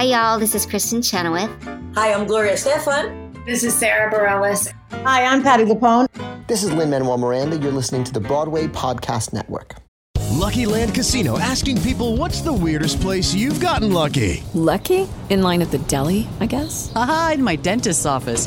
Hi, y'all. This is Kristin Chenoweth. Hi, I'm Gloria Estefan. This is Sara Bareilles. Hi, I'm Patti LuPone. This is Lin Manuel Miranda. You're listening to the Broadway Podcast Network. Lucky Land Casino asking people what's the weirdest place you've gotten lucky? Lucky? In line at the deli, I guess? Aha, in my dentist's office.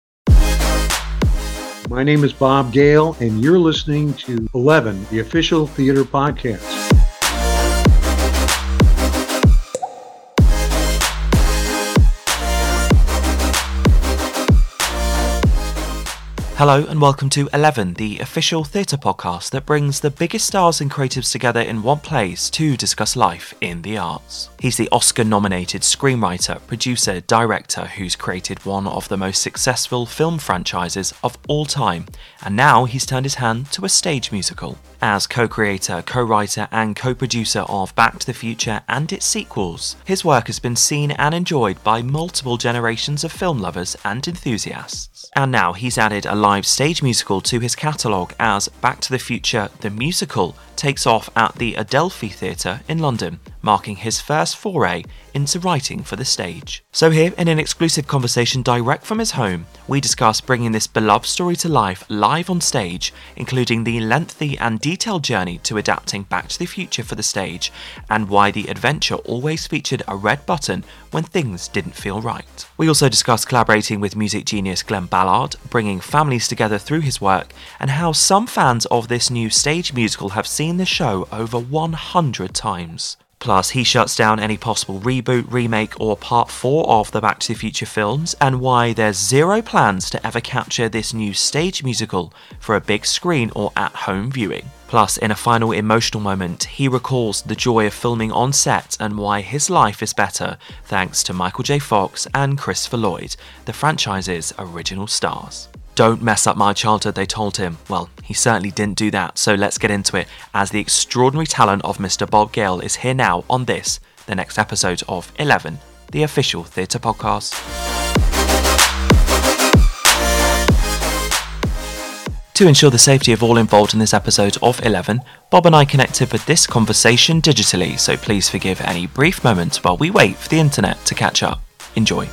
My name is Bob Gale, and you're listening to 11, the official theater podcast. Hello and welcome to 11, the official theatre podcast that brings the biggest stars and creatives together in one place to discuss life in the arts. He's the Oscar nominated screenwriter, producer, director who's created one of the most successful film franchises of all time, and now he's turned his hand to a stage musical. As co creator, co writer, and co producer of Back to the Future and its sequels, his work has been seen and enjoyed by multiple generations of film lovers and enthusiasts. And now he's added a live stage musical to his catalogue as Back to the Future the Musical takes off at the Adelphi Theatre in London, marking his first foray into writing for the stage. So, here in an exclusive conversation direct from his home, we discuss bringing this beloved story to life live on stage, including the lengthy and detailed journey to adapting Back to the Future for the stage, and why the adventure always featured a red button when things didn't feel right. We also discuss collaborating with music genius Glen Ballard, bringing families together through his work, and how some fans of this new stage musical have seen the show over 100 times. Plus, he shuts down any possible reboot, remake, or part 4 of the Back to the Future films, and why there's zero plans to ever capture this new stage musical for a big screen or at home viewing. Plus, in a final emotional moment, he recalls the joy of filming on set and why his life is better thanks to Michael J. Fox and Christopher Lloyd, the franchise's original stars. Don't mess up my childhood, they told him. Well, he certainly didn't do that, so let's get into it as the extraordinary talent of Mr. Bob Gale is here now on this, the next episode of 11, the official theatre podcast. To ensure the safety of all involved in this episode of 11, Bob and I connected for this conversation digitally, so please forgive any brief moments while we wait for the internet to catch up. Enjoy.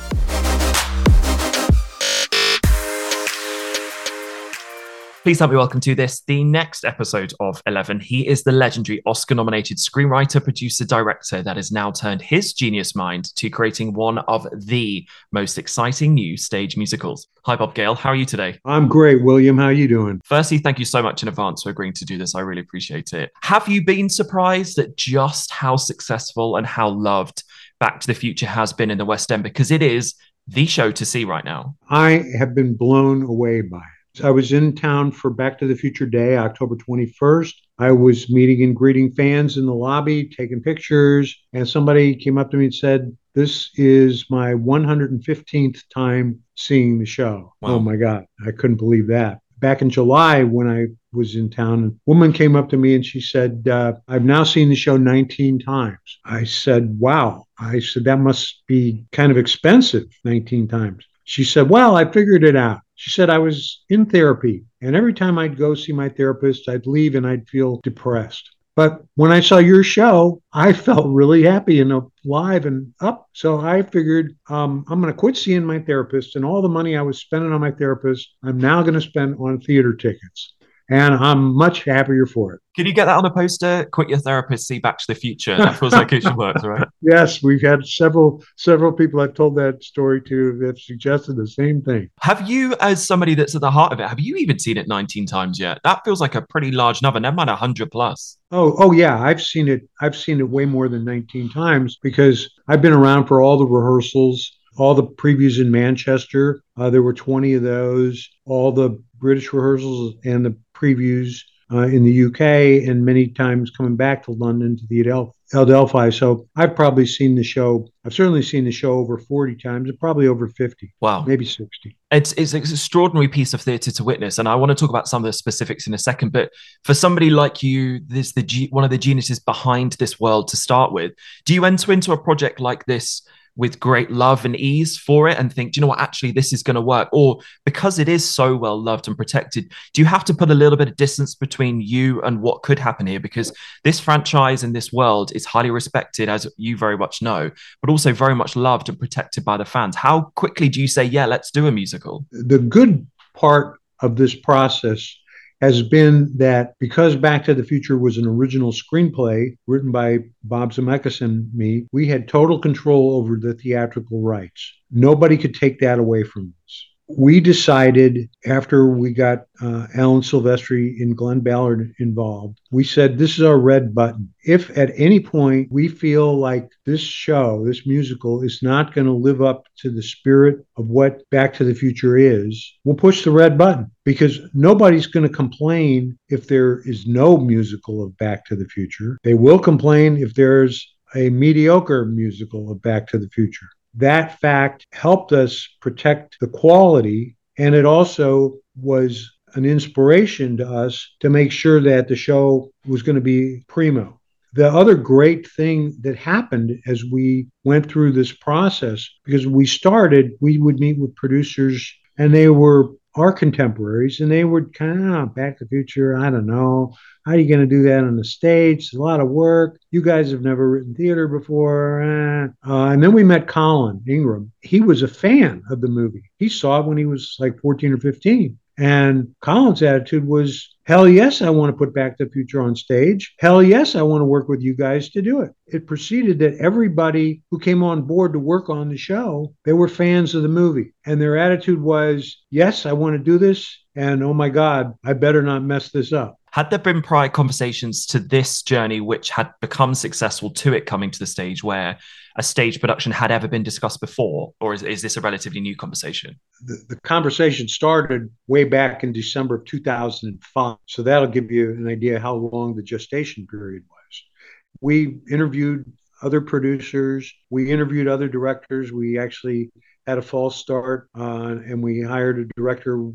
Please help me welcome to this, the next episode of 11. He is the legendary Oscar nominated screenwriter, producer, director that has now turned his genius mind to creating one of the most exciting new stage musicals. Hi, Bob Gale. How are you today? I'm great, William. How are you doing? Firstly, thank you so much in advance for agreeing to do this. I really appreciate it. Have you been surprised at just how successful and how loved Back to the Future has been in the West End? Because it is the show to see right now. I have been blown away by it. I was in town for Back to the Future Day, October 21st. I was meeting and greeting fans in the lobby, taking pictures, and somebody came up to me and said, This is my 115th time seeing the show. Wow. Oh my God, I couldn't believe that. Back in July, when I was in town, a woman came up to me and she said, uh, I've now seen the show 19 times. I said, Wow. I said, That must be kind of expensive, 19 times. She said, Well, I figured it out. She said, I was in therapy, and every time I'd go see my therapist, I'd leave and I'd feel depressed. But when I saw your show, I felt really happy and alive and up. So I figured um, I'm going to quit seeing my therapist, and all the money I was spending on my therapist, I'm now going to spend on theater tickets. And I'm much happier for it. Can you get that on a poster? Quit your therapist, see Back to the Future. That feels like it should work, right? Yes, we've had several several people I've told that story to that have suggested the same thing. Have you, as somebody that's at the heart of it, have you even seen it 19 times yet? That feels like a pretty large number. Never mind 100 plus. Oh, oh yeah, I've seen it. I've seen it way more than 19 times because I've been around for all the rehearsals, all the previews in Manchester. Uh, there were 20 of those. All the British rehearsals and the previews uh, in the UK, and many times coming back to London to the Adel- Adelphi. So I've probably seen the show. I've certainly seen the show over 40 times, and probably over 50. Wow. Maybe 60. It's, it's an extraordinary piece of theatre to witness, and I want to talk about some of the specifics in a second. But for somebody like you, this the one of the geniuses behind this world to start with. Do you enter into a project like this with great love and ease for it and think, do you know what, actually, this is going to work? Or because it is so well loved and protected, do you have to put a little bit of distance between you and what could happen here? Because this franchise and this world is highly respected, as you very much know, but also very much loved and protected by the fans. How quickly do you say, yeah, let's do a musical? The good part of this process has been that because Back to the Future was an original screenplay written by Bob Zemeckis and me, we had total control over the theatrical rights. Nobody could take that away from us we decided after we got uh, Alan Silvestri and Glen Ballard involved, we said, This is our red button. If at any point we feel like this show, this musical, is not going to live up to the spirit of what Back to the Future is, we'll push the red button because nobody's going to complain if there is no musical of Back to the Future. They will complain if there's a mediocre musical of Back to the Future that fact helped us protect the quality. And it also was an inspiration to us to make sure that the show was going to be primo. The other great thing that happened as we went through this process, because we started, we would meet with producers and they were our contemporaries and they would kind of back to the future i don't know. How are you going to do that on the stage? It's a lot of work. You guys have never written theater before uh, and then we met colin ingram. He was a fan of the movie. He saw it when he was like 14 or 15 and Colin's attitude was, hell yes, I want to put Back to the Future on stage. Hell yes, I want to work with you guys to do it. It proceeded that everybody who came on board to work on the show, they were fans of the movie. And their attitude was, yes, I want to do this. And oh my God, I better not mess this up. Had there been prior conversations to this journey which had become successful to it coming to the stage where a stage production had ever been discussed before? Or is, is this a relatively new conversation? The, the conversation started way back in December of 2005. So that'll give you an idea how long the gestation period was. We interviewed other producers, we interviewed other directors. We actually had a false start uh, and we hired a director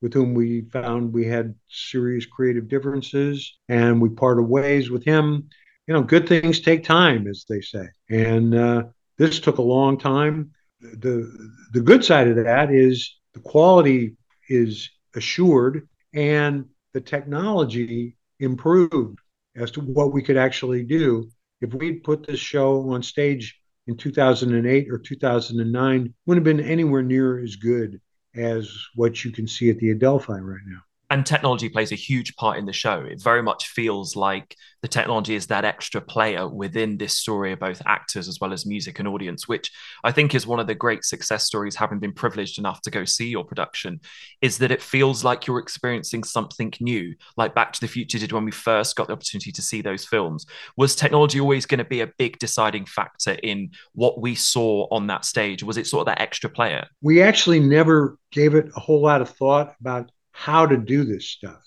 with whom we found we had serious creative differences and we parted ways with him. You know, good things take time, as they say. And uh, this took a long time. The, the good side of that is the quality is assured and the technology improved as to what we could actually do. If we'd put this show on stage in 2008 or 2009, wouldn't have been anywhere near as good as what you can see at the Adelphi right now and technology plays a huge part in the show. It very much feels like the technology is that extra player within this story of both actors as well as music and audience, which I think is one of the great success stories, having been privileged enough to go see your production, is that it feels like you're experiencing something new, like Back to the Future did when we first got the opportunity to see those films. Was technology always going to be a big deciding factor in what we saw on that stage? Was it sort of that extra player? We actually never gave it a whole lot of thought about how to do this stuff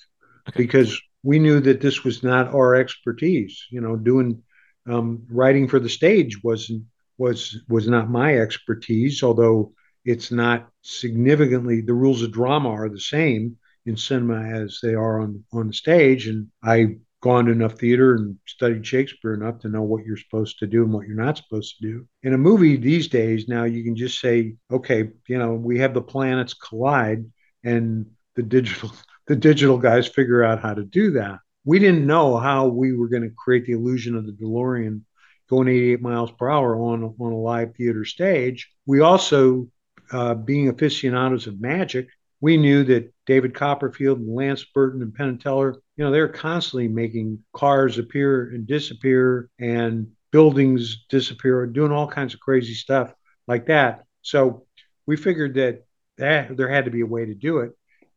okay. because we knew that this was not our expertise. You know, doing um, writing for the stage wasn't was was not my expertise, although it's not significantly the rules of drama are the same in cinema as they are on on the stage and i've gone to enough theater and studied shakespeare enough to know what you're supposed to do and what you're not supposed to do in a movie these days now you can just say okay you know we have the planets collide and the digital the digital guys figure out how to do that. We didn't know how we were going to create the illusion of the DeLorean going 88 miles per hour on on a live theater stage. We also, uh, being aficionados of magic, we knew that David Copperfield and Lance Burton and Penn and Teller, you know, they're constantly making cars appear and disappear and buildings disappear, doing all kinds of crazy stuff like that. So we figured that, that there had to be a way to do it.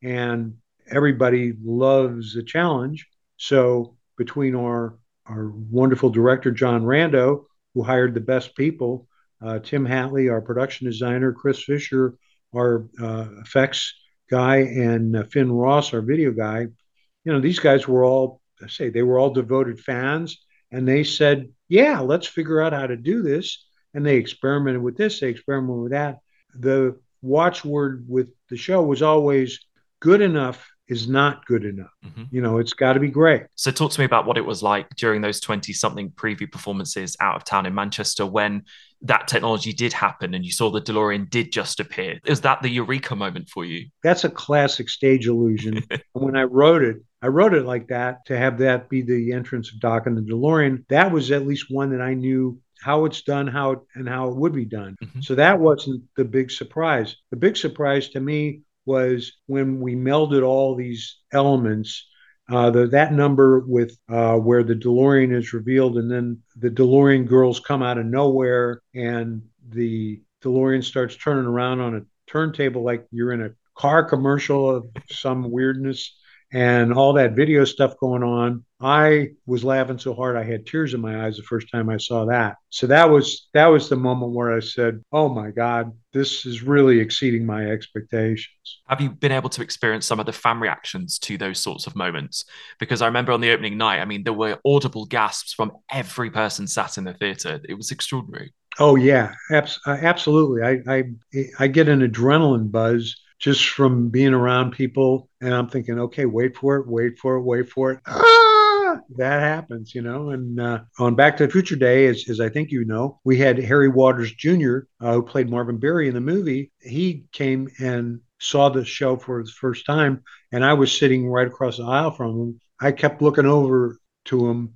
And everybody loves a challenge. So between our our wonderful director John Rando, who hired the best people, uh, Tim Hatley, our production designer, Chris Fisher, our uh, effects guy, and uh, Finn Ross, our video guy. You know, these guys were all I say they were all devoted fans, and they said, "Yeah, let's figure out how to do this." And they experimented with this, they experimented with that. The watchword with the show was always good enough is not good enough. Mm-hmm. You know, it's got to be great. So, talk to me about what it was like during those 20 something preview performances out of town in Manchester when that technology did happen and you saw the DeLorean did just appear. Is that the eureka moment for you? That's a classic stage illusion. when I wrote it, I wrote it like that to have that be the entrance of Doc and the DeLorean. That was at least one that I knew how it's done, how it, and how it would be done. Mm-hmm. So that wasn't the big surprise. The big surprise to me was when we melded all these elements. Uh, the, that number with uh, where the DeLorean is revealed, and then the DeLorean girls come out of nowhere, and the DeLorean starts turning around on a turntable like you're in a car commercial of some weirdness and all that video stuff going on. I was laughing so hard I had tears in my eyes the first time I saw that. So that was that was the moment where I said, "Oh my God, this is really exceeding my expectations." Have you been able to experience some of the fan reactions to those sorts of moments? Because I remember on the opening night, I mean, there were audible gasps from every person sat in the theater. It was extraordinary. Oh yeah, abs- uh, absolutely. I, I I get an adrenaline buzz just from being around people. And I'm thinking, okay, wait for it, wait for it, wait for it. Ah, that happens, you know. And uh, on Back to the Future Day, as, as I think you know, we had Harry Waters Jr., uh, who played Marvin Berry in the movie. He came and saw the show for the first time, and I was sitting right across the aisle from him. I kept looking over to him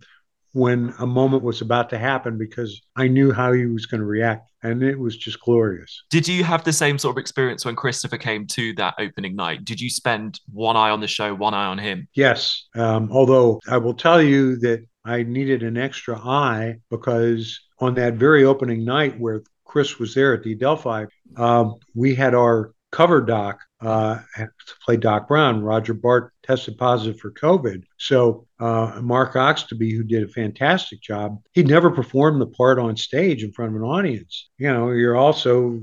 when a moment was about to happen because I knew how he was going to react and it was just glorious. Did you have the same sort of experience when Christopher came to that opening night? Did you spend one eye on the show, one eye on him? Yes. Um, although I will tell you that I needed an extra eye because on that very opening night where Chris was there at the Adelphi, um, we had our cover doc uh, to play Doc Brown. Roger Bart tested positive for COVID. So uh, Mark Oxtoby, who did a fantastic job, he never performed the part on stage in front of an audience. You know, you're also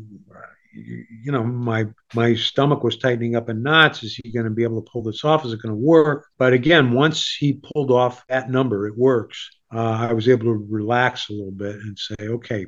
you know my my stomach was tightening up in knots is he going to be able to pull this off is it going to work but again once he pulled off that number it works uh, i was able to relax a little bit and say okay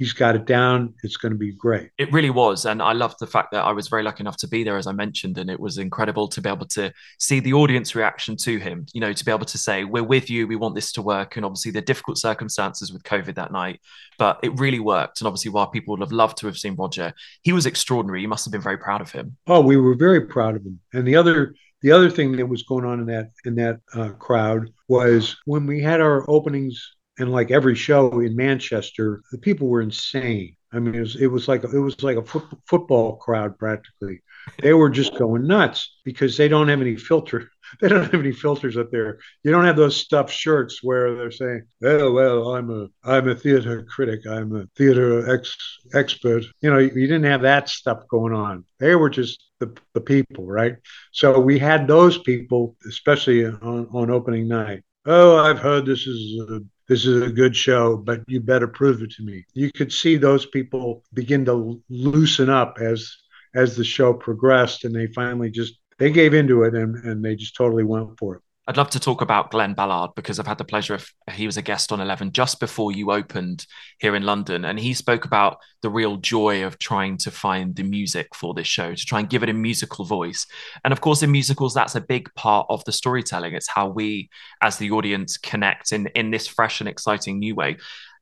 he's got it down. It's going to be great. It really was. And I loved the fact that I was very lucky enough to be there, as I mentioned. And it was incredible to be able to see the audience reaction to him, you know, to be able to say, we're with you. We want this to work. And obviously, the difficult circumstances with COVID that night, but it really worked. And obviously, while people would have loved to have seen Roger, he was extraordinary. You must have been very proud of him. Oh, we were very proud of him. And the other, the other thing that was going on in that in that uh, crowd was when we had our openings and like every show in Manchester, the people were insane. I mean, it was, it was like it was like a football crowd practically. They were just going nuts because they don't have any filter. They don't have any filters up there. You don't have those stuffed shirts where they're saying, "Oh well, I'm a I'm a theater critic. I'm a theater ex expert." You know, you, you didn't have that stuff going on. They were just the, the people, right? So we had those people, especially on, on opening night. Oh, I've heard this is a this is a good show, but you better prove it to me. You could see those people begin to loosen up as as the show progressed, and they finally just they gave into it and, and they just totally went for it. I'd love to talk about Glen Ballard because I've had the pleasure of he was a guest on Eleven just before you opened here in London, and he spoke about the real joy of trying to find the music for this show to try and give it a musical voice. And of course, in musicals, that's a big part of the storytelling. It's how we, as the audience, connect in in this fresh and exciting new way.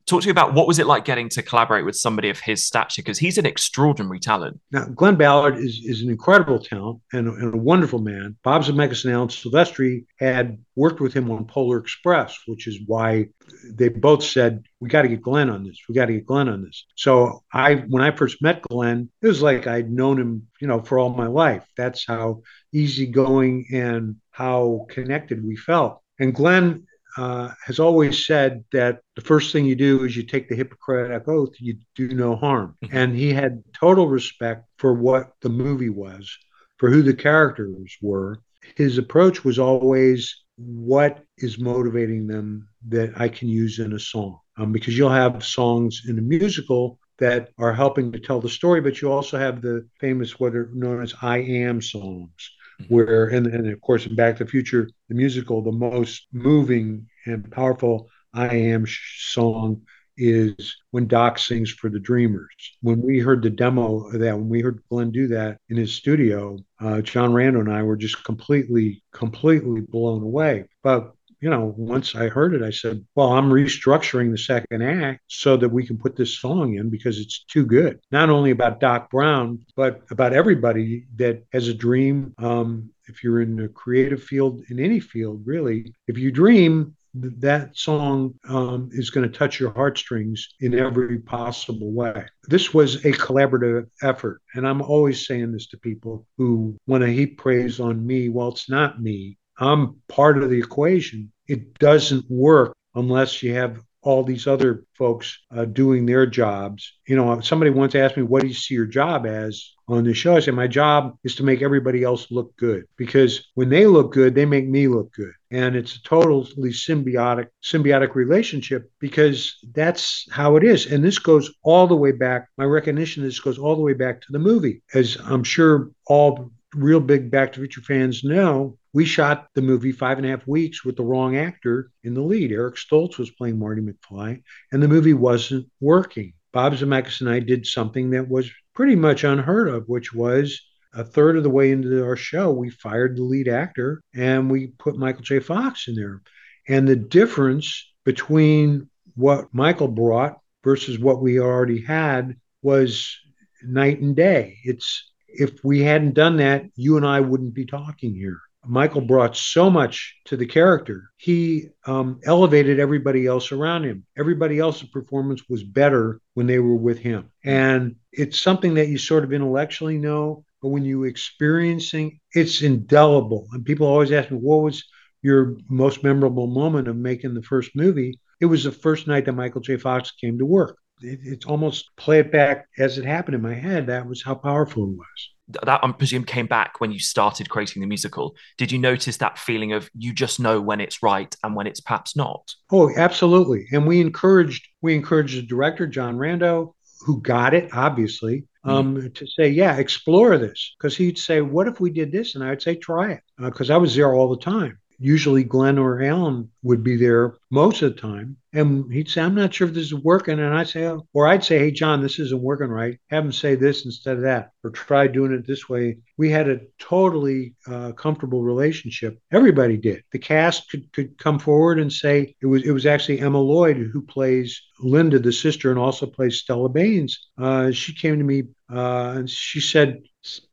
Talk to me about what was it like getting to collaborate with somebody of his stature because he's an extraordinary talent. Now, glen Ballard is, is an incredible talent and, and a wonderful man. Bob Zemeckis and Alan Silvestri had worked with him on Polar Express, which is why they both said, "We got to get glen on this. We got to get glen on this." So I, when I first met glen it was like I'd known him, you know, for all my life. That's how easygoing and how connected we felt. And Glen uh, has always said that the first thing you do is you take the Hippocratic oath, you do no harm. Mm-hmm. And he had total respect for what the movie was, for who the characters were. His approach was always what is motivating them that I can use in a song. Um, because you'll have songs in a musical that are helping to tell the story, but you also have the famous what are known as I am songs. Where and, and of course in back to the future the musical the most moving and powerful i am song is when doc sings for the dreamers. When we heard the demo of that when we heard Glen do that in his studio uh, john rando and i were just completely completely blown away. But you know, once I heard it, I said, well, I'm restructuring the second act so that we can put this song in because it's too good. Not only about Doc Brown, but about everybody that has a dream. Um, if you're in the creative field, in any field, really, if you dream, that song um, is going to touch your heartstrings in every possible way. This was a collaborative effort. And I'm always saying this to people who want to heap praise on me. Well, it's not me. I'm part of the equation. It doesn't work unless you have all these other folks uh, doing their jobs. You know, somebody once asked me, What do you see your job as on the show? I said, My job is to make everybody else look good because when they look good, they make me look good. And it's a totally symbiotic, symbiotic relationship because that's how it is. And this goes all the way back. My recognition this goes all the way back to the movie. As I'm sure all real big Back to Future fans know, we shot the movie five and a half weeks with the wrong actor in the lead. Eric Stoltz was playing Marty McFly, and the movie wasn't working. Bob Zemeckis and I did something that was pretty much unheard of, which was a third of the way into our show, we fired the lead actor and we put Michael J. Fox in there. And the difference between what Michael brought versus what we already had was night and day. It's if we hadn't done that, you and I wouldn't be talking here. Michael brought so much to the character. He um, elevated everybody else around him. Everybody else's performance was better when they were with him. And it's something that you sort of intellectually know, but when you experiencing, it's indelible. And people always ask me, what was your most memorable moment of making the first movie? It was the first night that Michael J. Fox came to work. It, it's almost play it back as it happened in my head. That was how powerful it was that I presume came back when you started creating the musical. Did you notice that feeling of you just know when it's right and when it's perhaps not? Oh, absolutely. And we encouraged we encouraged the director John Rando, who got it obviously, mm-hmm. um, mm. to say, yeah, explore this. Because he'd say, what if we did this? And I would say, try it. Because uh, I was there all the time. Usually Glen or Alan would be there most of the time. And he'd say, I'm not sure if this is working. And I'd say, oh, or I'd say, hey, John, this isn't working right. Have him say this instead of that, or try doing it this way. We had a totally uh, comfortable relationship. Everybody did. The cast could, could come forward and say it was it was actually Emma Lloyd who plays Linda, the sister, and also plays Stella Baines. Uh, she came to me uh, and she said,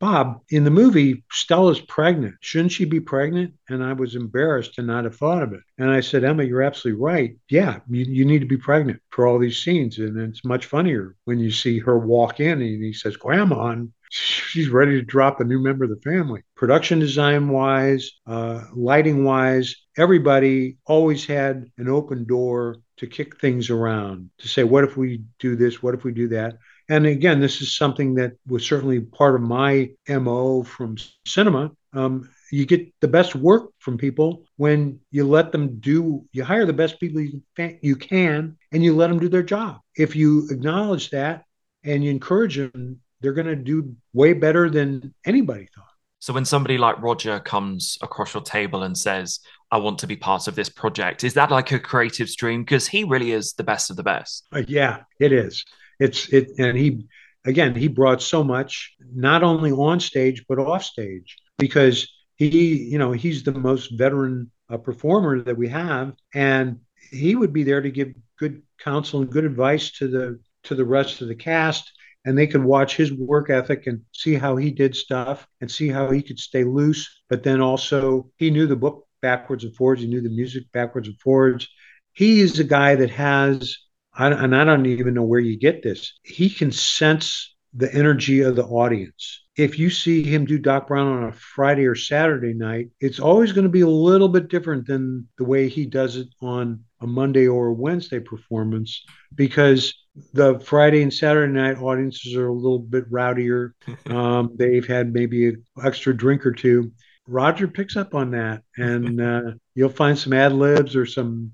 Bob, in the movie, Stella's pregnant. Shouldn't she be pregnant? And I was embarrassed to not have thought of it. And I said, Emma, you're absolutely right. Yeah, you, you need to be pregnant for all these scenes. And it's much funnier when you see her walk in and he says, Grandma, and she's ready to drop a new member of the family. Production design wise, uh, lighting wise, everybody always had an open door to kick things around, to say, what if we do this? What if we do that? And again, this is something that was certainly part of my MO from cinema. Um, you get the best work from people when you let them do, you hire the best people you can, and you let them do their job. If you acknowledge that and you encourage them, they're going to do way better than anybody thought. So when somebody like Roger comes across your table and says, I want to be part of this project, is that like a creative stream? Because he really is the best of the best. Uh, yeah, it is it's it and he again he brought so much not only on stage but off stage because he you know he's the most veteran uh, performer that we have. And he would be there to give good counsel and good advice to the to the rest of the cast. And they could watch his work ethic and see how he did stuff and see how he could stay loose. But then also he knew the book backwards and forwards. He knew the music backwards and forwards. He is a guy that has and i don't even know where you get this he can sense the energy of the audience if you see him do Doc Brown on a Friday or Saturday night, it's always going to be a little bit different than the way he does it on a Monday or a Wednesday performance because the Friday and Saturday night audiences are a little bit rowdier. Um, they've had maybe an extra drink or two. Roger picks up on that, and uh, you'll find some ad libs or some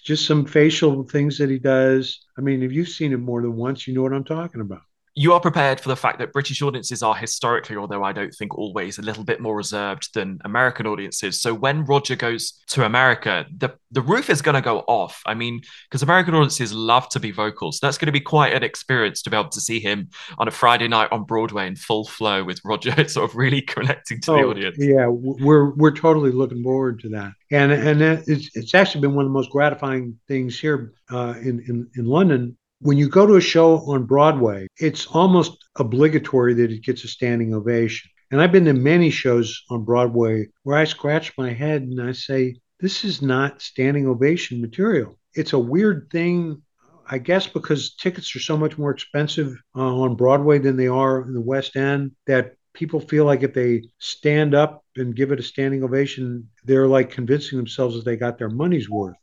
just some facial things that he does. I mean, if you've seen him more than once, you know what I'm talking about you are prepared for the fact that British audiences are historically, although I don't think always, a little bit more reserved than American audiences. So when Roger goes to America, the, the roof is going to go off. I mean, because American audiences love to be vocal. So that's going to be quite an experience to be able to see him on a Friday night on Broadway in full flow with Roger sort of really connecting to oh, the audience. Yeah, we're, we're totally looking forward to that. And, and it's, it's actually been one of the most gratifying things here uh, in, in, in London when you go to a show on Broadway, it's almost obligatory that it gets a standing ovation. And I've been to many shows on Broadway where I scratch my head and I say, this is not standing ovation material. It's a weird thing, I guess, because tickets are so much more expensive uh, on Broadway than they are in the West End, that people feel like if they stand up and give it a standing ovation, they're like convincing themselves that they got their money's worth.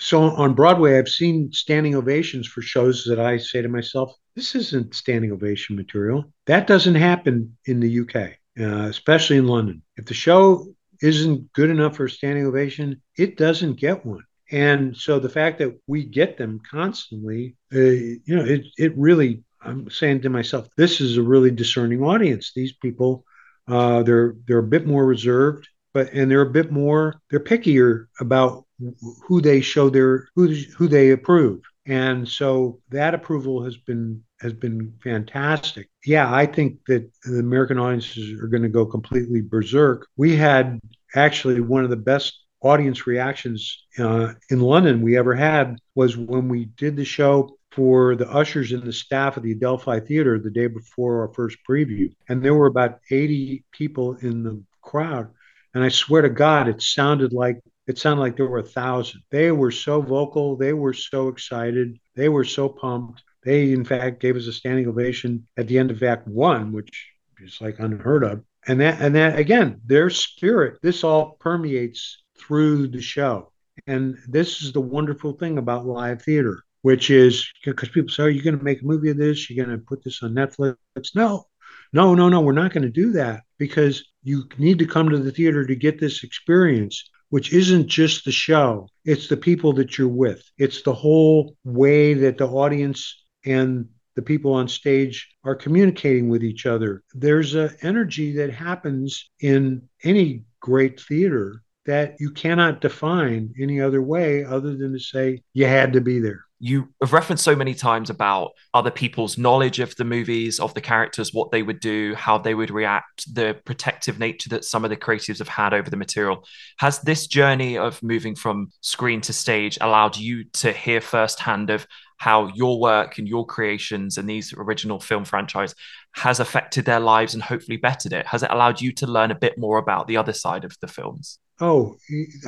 So on Broadway, I've seen standing ovations for shows that I say to myself, this isn't standing ovation material. That doesn't happen in the UK, uh, especially in London. If the show isn't good enough for a standing ovation, it doesn't get one. And so the fact that we get them constantly, uh, you know, it, it really I'm saying to myself, this is a really discerning audience. These people, uh, they're they're a bit more reserved, but and they're a bit more they're pickier about who they show their who who they approve. And so that approval has been has been fantastic. Yeah, I think that the American audiences are going to go completely berserk. We had actually one of the best audience reactions uh, in London we ever had was when we did the show for the ushers and the staff of the Adelphi Theater the day before our first preview. And there were about 80 people in the crowd. And I swear to God, it sounded like it sounded like there were a thousand. They were so vocal, they were so excited, they were so pumped. They, in fact, gave us a standing ovation at the end of Act One, which is like unheard of. And that, and that again, their spirit. This all permeates through the show, and this is the wonderful thing about live theater which is because people say, oh, Are you going to make a movie of this? You're going to put this on Netflix? No, no, no, no. We're not going to do that because you need to come to the theater to get this experience, which isn't just the show, it's the people that you're with. It's the whole way that the audience and the people on stage are communicating with each other. There's an energy that happens in any great theater that you cannot define any other way other than to say you had to be there you have referenced so many times about other people's knowledge of the movies, of the characters, what they would do, how they would react, the protective nature that some of the creatives have had over the material. Has this journey of moving from screen to stage allowed you to hear firsthand of how your work and your creations and these original film franchise has affected their lives and hopefully bettered it? Has it allowed you to learn a bit more about the other side of the films? Oh,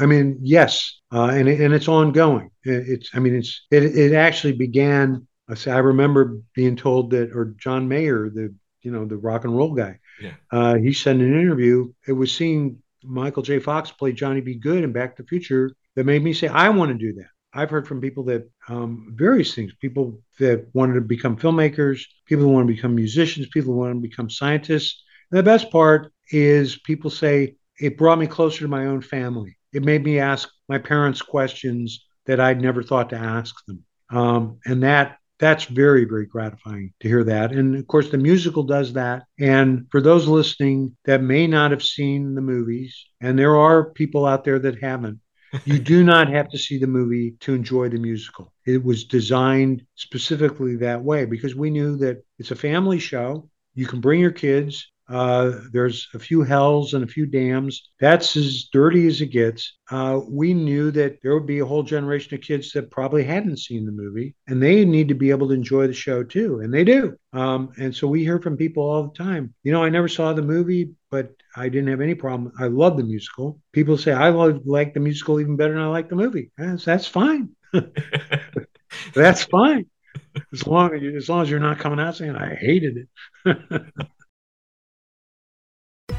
I mean, yes, uh, and and it's ongoing. It's, I mean, it's it, it actually began. I remember being told that, or John Mayer, the you know the rock and roll guy, yeah. uh, he said in an interview, it was seeing Michael J. Fox play Johnny B. Goode in Back to the Future that made me say, I want to do that. I've heard from people that um, various things, people that wanted to become filmmakers, people who want to become musicians, people who want to become scientists. And the best part is people say, it brought me closer to my own family. It made me ask my parents questions that I'd never thought to ask them. Um, and that that's very very gratifying to hear that and of course the musical does that and for those listening that may not have seen the movies and there are people out there that haven't you do not have to see the movie to enjoy the musical. It was designed specifically that way because we knew that it's a family show. You can bring your kids Uh, there's a few hells and a few dams. That's as dirty as it gets. Uh, we knew that there would be a whole generation of kids that probably hadn't seen the movie, and they need to be able to enjoy the show too, and they do. Um, and so we hear from people all the time. You know, I never saw the movie, but I didn't have any problem. I love the musical. People say I love, like the musical even better than I like the movie. That's, that's fine. that's fine. As long as long as you're not coming out saying I hated it.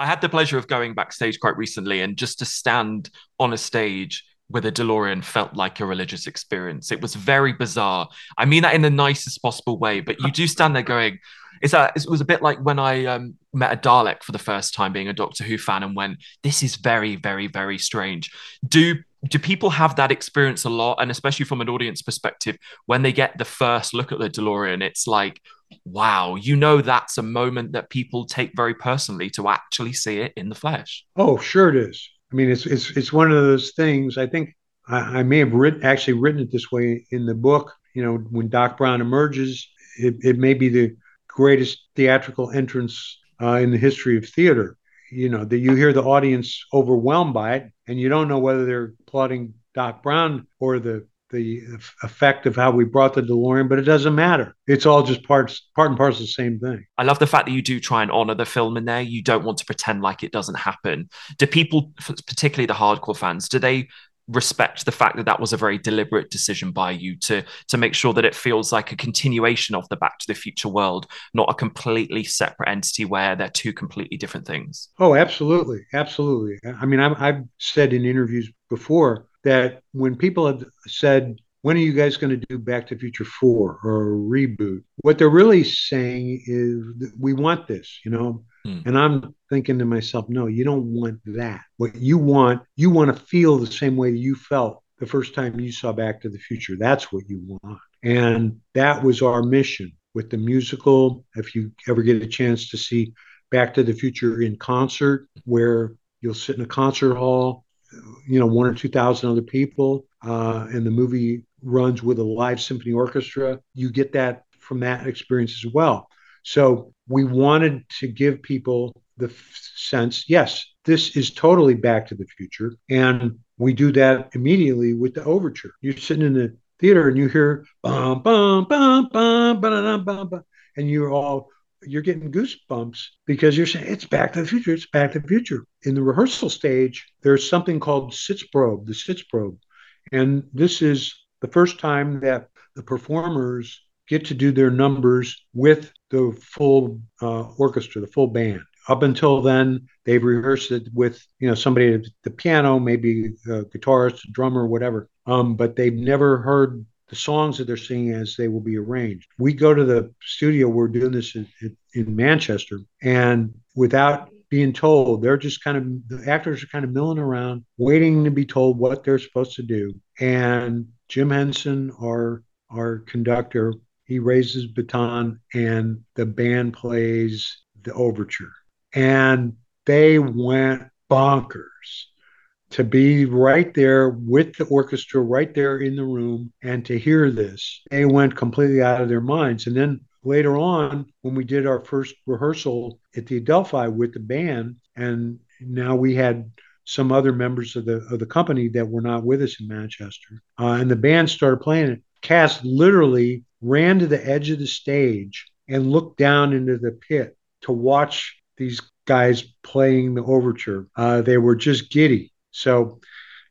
I had the pleasure of going backstage quite recently, and just to stand on a stage with a DeLorean felt like a religious experience. It was very bizarre. I mean that in the nicest possible way, but you do stand there going, it's a, it was a bit like when I um, met a Dalek for the first time being a Doctor Who fan and went, this is very, very, very strange. Do do people have that experience a lot? And especially from an audience perspective, when they get the first look at the DeLorean, it's like, wow, you know that's a moment that people take very personally to actually see it in the flesh. Oh, sure it is. I mean, it's it's it's one of those things. I think I, I may have written actually written it this way in the book. You know, when Doc Brown emerges, it, it may be the greatest theatrical entrance uh, in the history of theater. You know, that you hear the audience overwhelmed by it, and you don't know whether they're applauding Doc Brown or the the effect of how we brought the DeLorean, but it doesn't matter. It's all just parts, part and parcel of the same thing. I love the fact that you do try and honor the film in there. You don't want to pretend like it doesn't happen. Do people, particularly the hardcore fans, do they respect the fact that that was a very deliberate decision by you to to make sure that it feels like a continuation of the Back to the Future world, not a completely separate entity where they're two completely different things. Oh, absolutely, absolutely. I mean, I've, I've said in interviews before that when people have said, when are you guys going to do Back to the Future 4 or a reboot? What they're really saying is, we want this, you know? Hmm. And I'm thinking to myself, no, you don't want that. What you want, you want to feel the same way you felt the first time you saw Back to the Future. That's what you want. And that was our mission with the musical. If you ever get a chance to see Back to the Future in concert, where you'll sit in a concert hall you know one or two thousand other people uh, and the movie runs with a live symphony orchestra you get that from that experience as well. So we wanted to give people the f- sense yes this is totally back to the future and we do that immediately with the overture. You're sitting in the theater and you hear bum bum bum bum bum bum bum and you're all you're getting goosebumps because you're saying it's back to the future it's back to the future. In the rehearsal stage there's something called sitzprobe the sitzprobe and this is the first time that the performers get to do their numbers with the full uh, orchestra the full band. Up until then they've rehearsed it with you know somebody at the piano maybe a guitarist a drummer whatever. Um, but they've never heard the songs that they're singing as they will be arranged. We go to the studio, we're doing this in, in Manchester, and without being told, they're just kind of, the actors are kind of milling around, waiting to be told what they're supposed to do. And Jim Henson, our, our conductor, he raises baton and the band plays the overture. And they went bonkers to be right there with the orchestra, right there in the room, and to hear this. They went completely out of their minds. And then later on, when we did our first rehearsal at the Adelphi with the band, and now we had some other members of the of the company that were not with us in Manchester, uh, and the band started playing it. Cass literally ran to the edge of the stage and looked down into the pit to watch these guys playing the overture. Uh, they were just giddy. So,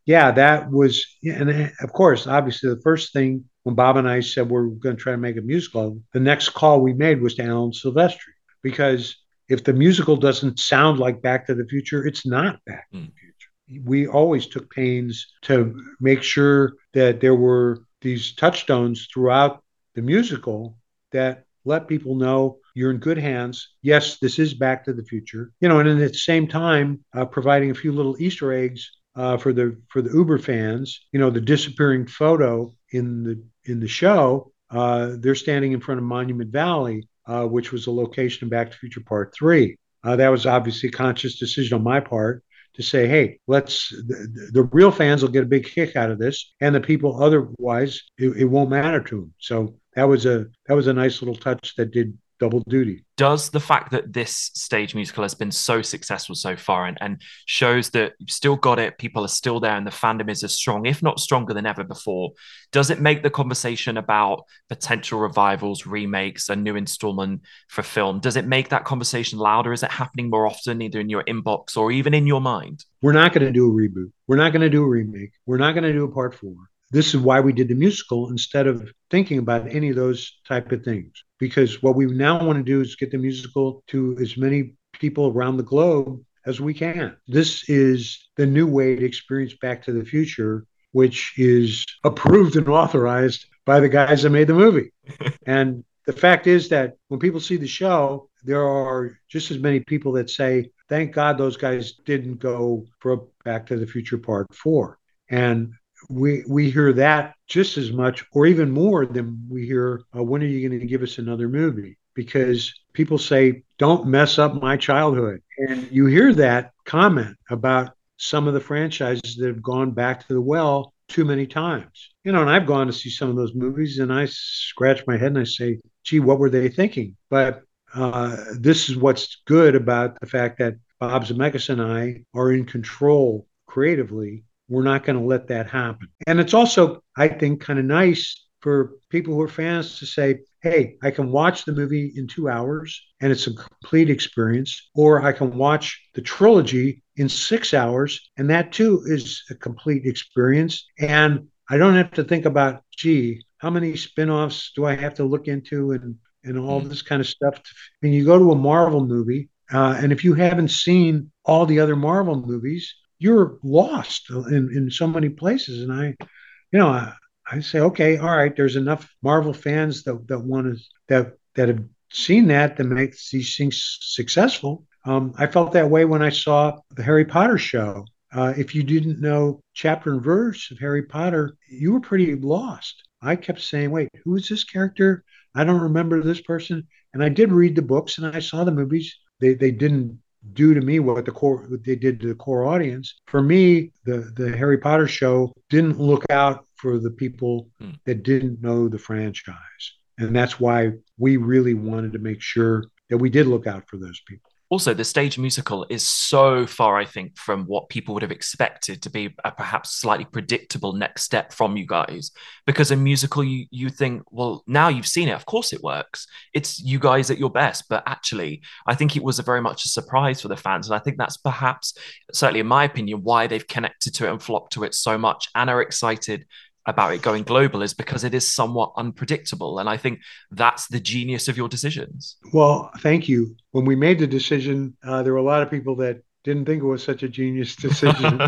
yeah, that was, and uh, of course, obviously, the first thing when Bob and I said we're going to try to make a musical, the next call we made was to Alan Silvestri because if the musical doesn't sound like Back to the Future, it's not Back to the hmm. Future. We always took pains to make sure that there were these touchstones throughout the musical that let people know you're in good hands. Yes, this is Back to the Future, you know, and at the same time, uh, providing a few little Easter eggs uh, for the for the Uber fans. You know, the disappearing photo in the in the show. Uh, they're standing in front of Monument Valley, uh, which was a location in Back to the Future Part Three. Uh, that was obviously a conscious decision on my part to say, hey, let's the, the, real fans will get a big kick out of this, and the people otherwise it, it won't matter to them. So that was a that was a nice little touch that did double duty. Does the fact that this stage musical has been so successful so far and, and shows that you've still got it, people are still there, and the fandom is as strong, if not stronger than ever before, does it make the conversation about potential revivals, remakes, a new installment for film, does it make that conversation louder? Is it happening more often, either in your inbox or even in your mind? We're not going to do a reboot. We're not going to do a remake. We're not going to do a part four this is why we did the musical instead of thinking about any of those type of things because what we now want to do is get the musical to as many people around the globe as we can. This is the new way to experience back to the future which is approved and authorized by the guys that made the movie. And the fact is that when people see the show there are just as many people that say thank god those guys didn't go for back to the future part 4 and we we hear that just as much or even more than we hear uh, when are you going to give us another movie? Because people say don't mess up my childhood. And you hear that comment about some of the franchises that have gone back to the well too many times. You know and i've gone to see some of those movies and i scratch my head and i say gee what were they thinking? But uh, this is what's good about the fact that bob zemeckis and i are in control creatively we're not going to let that happen. And it's also, I think, kind of nice for people who are fans to say, hey, I can watch the movie in two hours and it's a complete experience, or I can watch the trilogy in six hours and that too is a complete experience. And I don't have to think about, gee, how many spin offs do I have to look into and, and all this kind of stuff. I mean, you go to a Marvel movie, uh, and if you haven't seen all the other Marvel movies, you're lost in, in so many places. And I, you know, I, I say, okay, all right, there's enough Marvel fans that, that want to, that, that have seen that that makes these things successful. Um, I felt that way when I saw the Harry Potter show. Uh, if you didn't know chapter and verse of Harry Potter, you were pretty lost. I kept saying, wait, who is this character? I don't remember this person. And I did read the books and I saw the movies. They, they didn't do to me what the core what they did to the core audience. For me, the the Harry Potter show didn't look out for the people hmm. that didn't know the franchise. And that's why we really wanted to make sure that we did look out for those people also the stage musical is so far i think from what people would have expected to be a perhaps slightly predictable next step from you guys. Because a musical you you think well now you've seen it of course it works. It's you guys at your best. But actually i think it was a very much a surprise for the fans. And i think that's perhaps certainly in my opinion why they've connected to it and flocked to it so much and are excited about it going global is because it is somewhat unpredictable. And I think that's the genius of your decisions. Well, thank you. When we made the decision, uh, there were a lot of people that didn't think it was such a genius decision.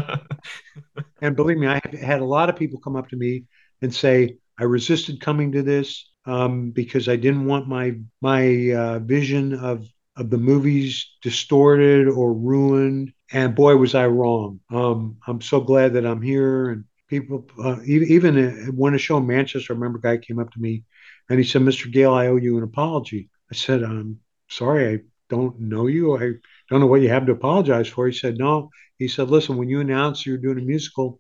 and believe me, I had a lot of people come up to me and say, I resisted coming to this um, because I didn't want my my uh, vision of of the movies distorted or ruined. And boy, was I wrong. Um, I'm so glad that I'm here and people, uh, even when a show in Manchester, I remember a guy came up to me and he said, Mr. Gale, I owe you an apology. I said, I'm sorry, I don't know you. I don't know what you have to apologize for. He said, No. He said, Listen, when you announced you're doing a musical,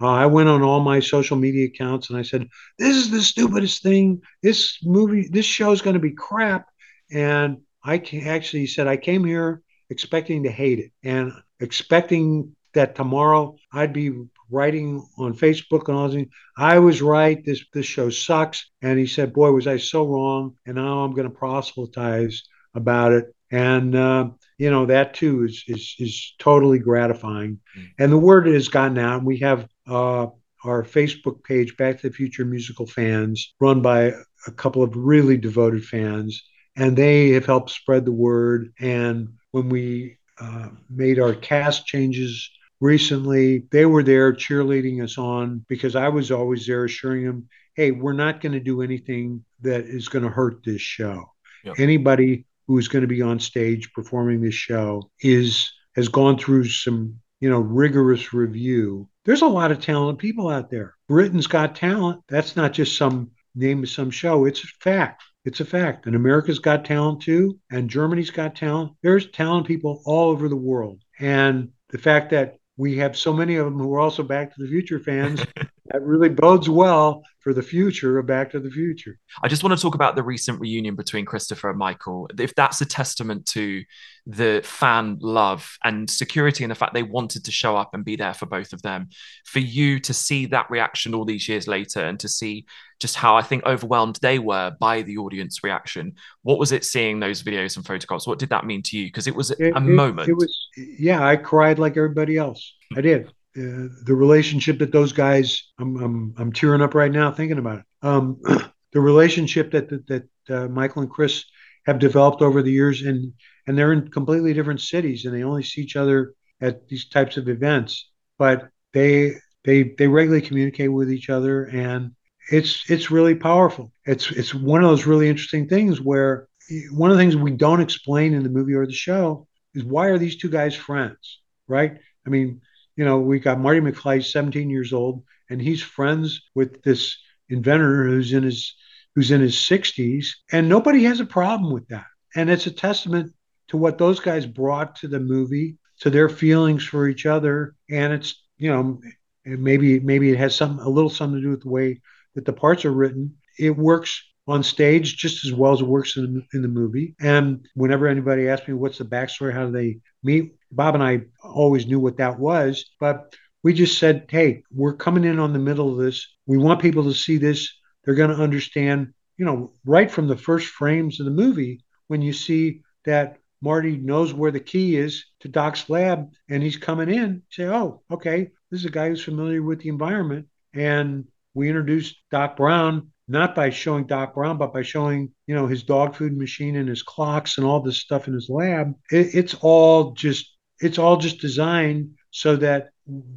uh, I went on all my social media accounts and I said, This is the stupidest thing. This movie, this show is going to be crap. And I actually said, I came here expecting to hate it and expecting that tomorrow I'd be writing on Facebook and all this. I was right. This this show sucks. And he said, "Boy, was I so wrong." And now I'm going to proselytize about it. And uh, you know that too is is is totally gratifying. Mm-hmm. And the word has gotten out. And we have uh, our Facebook page, Back to the Future Musical Fans, run by a couple of really devoted fans, and they have helped spread the word. And when we uh, made our cast changes recently they were there cheerleading us on because I was always there assuring them, hey, we're not going to do anything that is going to hurt this show. Yep. Anybody who is going to be on stage performing this show is has gone through some you know rigorous review. There's a lot of talented people out there. Britain's Got Talent. That's not just some name of some show. It's a fact. It's a fact. And America's got talent too, and Germany's got talent. There's talented people all over the world. And the fact that we have so many of them who are also Back to the Future fans, that really bodes well for the future of Back to the Future. I just want to talk about the recent reunion between Christopher and Michael. If that's a testament to the fan love and security and the fact they wanted to show up and be there for both of them, for you to see that reaction all these years later and to see just how I think overwhelmed they were by the audience reaction. What was it seeing those videos and photographs? What did that mean to you? Because it was a it, moment. It, it was, yeah, I cried like everybody else. I did. Uh, the relationship that those guys, I'm, I'm, I'm tearing up right now thinking about it. Um, the relationship that that, that uh, Michael and Chris have developed over the years, and and they're in completely different cities, and they only see each other at these types of events, but they they they regularly communicate with each other, and it's it's really powerful. It's it's one of those really interesting things where one of the things we don't explain in the movie or the show is why are these two guys friends, right? I mean, you know, we got Marty McFly, 17 years old, and he's friends with this inventor who's in his who's in his 60s, and nobody has a problem with that. And it's a testament to what those guys brought to the movie, to their feelings for each other, and it's you know maybe maybe it has some a little something to do with the way that the parts are written. It works on stage just as well as it works in, in the movie. And whenever anybody asks me what's the backstory, how do they meet, Bob and I always knew what that was, but we just said, hey, we're coming in on the middle of this. We want people to see this. They're going to understand, you know, right from the first frames of the movie when you see that Marty knows where the key is to Doc's lab and he's coming in, say, oh, okay, this is a guy who's familiar with the environment. And we introduced Doc Brown not by showing Doc Brown, but by showing, you know, his dog food machine and his clocks and all this stuff in his lab. It, it's all just it's all just designed so that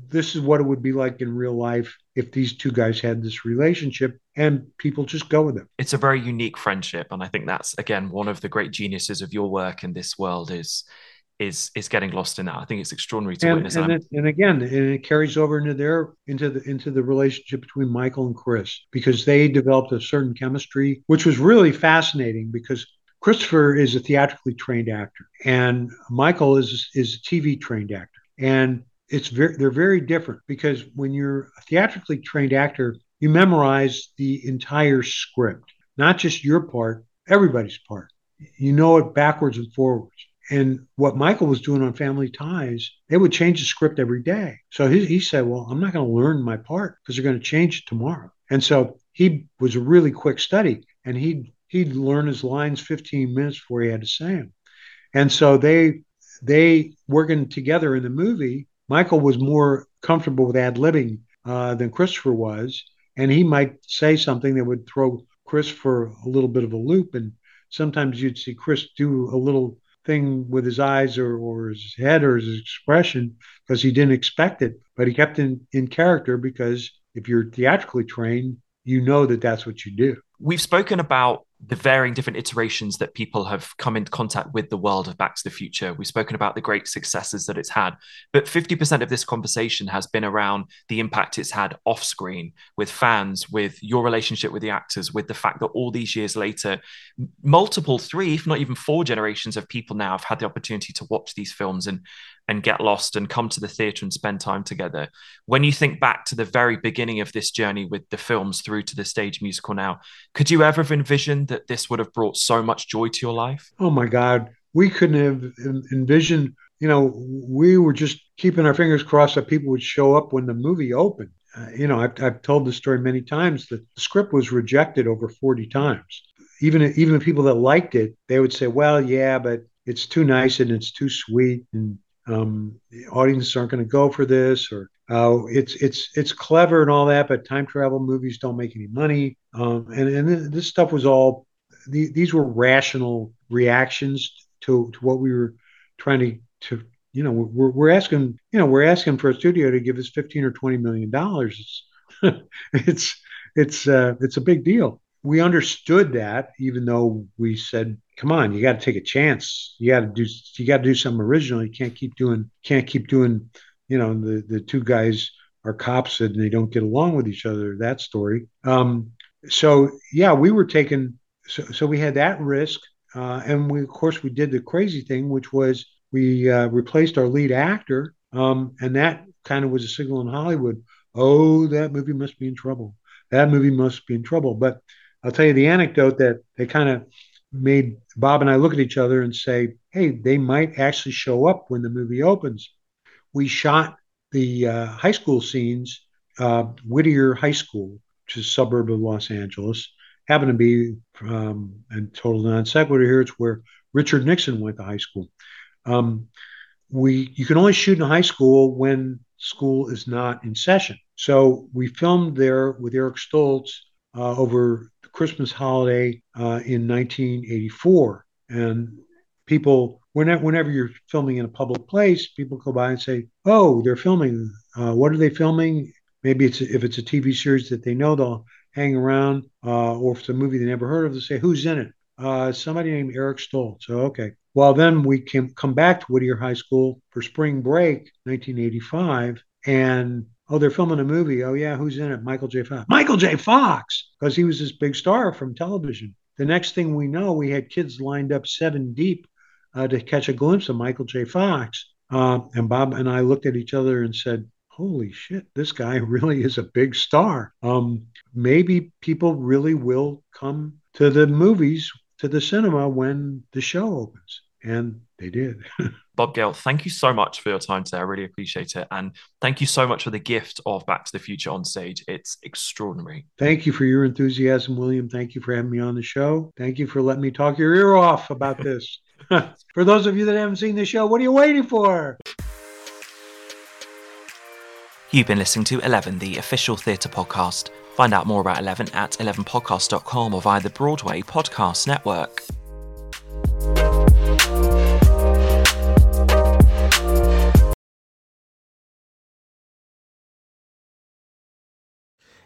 this is what it would be like in real life if these two guys had this relationship and people just go with it. It's a very unique friendship and I think that's again one of the great geniuses of your work in this world is is is getting lost in that. I think it's extraordinary to and, witness. And, it, and again, and it carries over into their into the into the relationship between Michael and Chris because they developed a certain chemistry, which was really fascinating because Christopher is a theatrically trained actor, and Michael is is a TV trained actor, and it's very they're very different because when you're a theatrically trained actor, you memorize the entire script, not just your part, everybody's part. You know it backwards and forwards. And what Michael was doing on Family Ties, they would change the script every day. So he, he said, Well, I'm not going to learn my part because they're going to change it tomorrow. And so he was a really quick study and he'd he'd learn his lines 15 minutes before he had to say them. And so they they working together in the movie, Michael was more comfortable with ad libbing uh, than Christopher was, and he might say something that would throw Chris for a little bit of a loop. And sometimes you'd see Chris do a little thing with his eyes or, or his head or his expression because he didn't expect it, but he kept in, in character because if you're theatrically trained, you know that that's what you do. We've spoken about the varying different iterations that people have come into contact with the world of Back to the Future. We've spoken about the great successes that it's had, but 50% of this conversation has been around the impact it's had off screen with fans, with your relationship with the actors, with the fact that all these years later, multiple three, if not even four generations of people now have had the opportunity to watch these films and and get lost and come to the theatre and spend time together. When you think back to the very beginning of this journey with the films through to the stage musical now, could you ever have envisioned that this would have brought so much joy to your life? Oh my God. We couldn't have envisioned, you know, we were just keeping our fingers crossed that people would show up when the movie opened. Uh, you know, I've, I've told the story many times that the script was rejected over 40 times. Even even the people that liked it, they would say, "Well, yeah, but it's too nice and it's too sweet and um, the audiences aren't going to go for this or uh, it's it's it's clever and all that, but time travel movies don't make any money. Um, and and this stuff was all the, these were rational reactions to to what we were trying to to you know we're we're asking you know we're asking for a studio to give us fifteen or twenty million dollars. It's it's it's uh, it's a big deal. We understood that, even though we said come on, you got to take a chance. You got to do you got to do something original. You can't keep doing can't keep doing, you know, the the two guys are cops and they don't get along with each other. That story. Um, so yeah, we were taking so so we had that risk, uh, and we of course we did the crazy thing, which was we uh, replaced our lead actor, um, and that kind of was a signal in Hollywood. Oh, that movie must be in trouble. That movie must be in trouble. But I'll tell you the anecdote that they kind of made Bob and I look at each other and say, hey, they might actually show up when the movie opens. We shot the uh, high school scenes, uh, Whittier High School, which is a suburb of Los Angeles, happened to be, um, and total non sequitur here, it's where Richard Nixon went to high school. Um, we you can only shoot in high school when school is not in session. So we filmed there with Eric Stoltz uh, over Christmas holiday uh, in 1984, and people whenever whenever you're filming in a public place, people go by and say, "Oh, they're filming. Uh, what are they filming?" Maybe it's if it's a TV series that they know, they'll hang around, uh, or if it's a movie they never heard of, they'll say, "Who's in it?" Uh, somebody named Eric Stoltz. Okay. Well, then we can come back to Whittier High School for spring break, 1985, and oh, they're filming a movie. Oh yeah, who's in it? Michael J. Fox. Michael J. Fox, because he was this big star from television. The next thing we know, we had kids lined up seven deep uh, to catch a glimpse of Michael J. Fox. Uh, and Bob and I looked at each other and said, Holy shit, this guy really is a big star. Um, maybe people really will come to the movies, to the cinema when the show opens. And they did. Bob Gale, thank you so much for your time today. I really appreciate it. And thank you so much for the gift of Back to the Future on stage. It's extraordinary. Thank you for your enthusiasm, William. Thank you for having me on the show. Thank you for letting me talk your ear off about this. for those of you that haven't seen the show, what are you waiting for? You've been listening to 11, the official theatre podcast. Find out more about 11 at 11podcast.com or via the Broadway Podcast Network.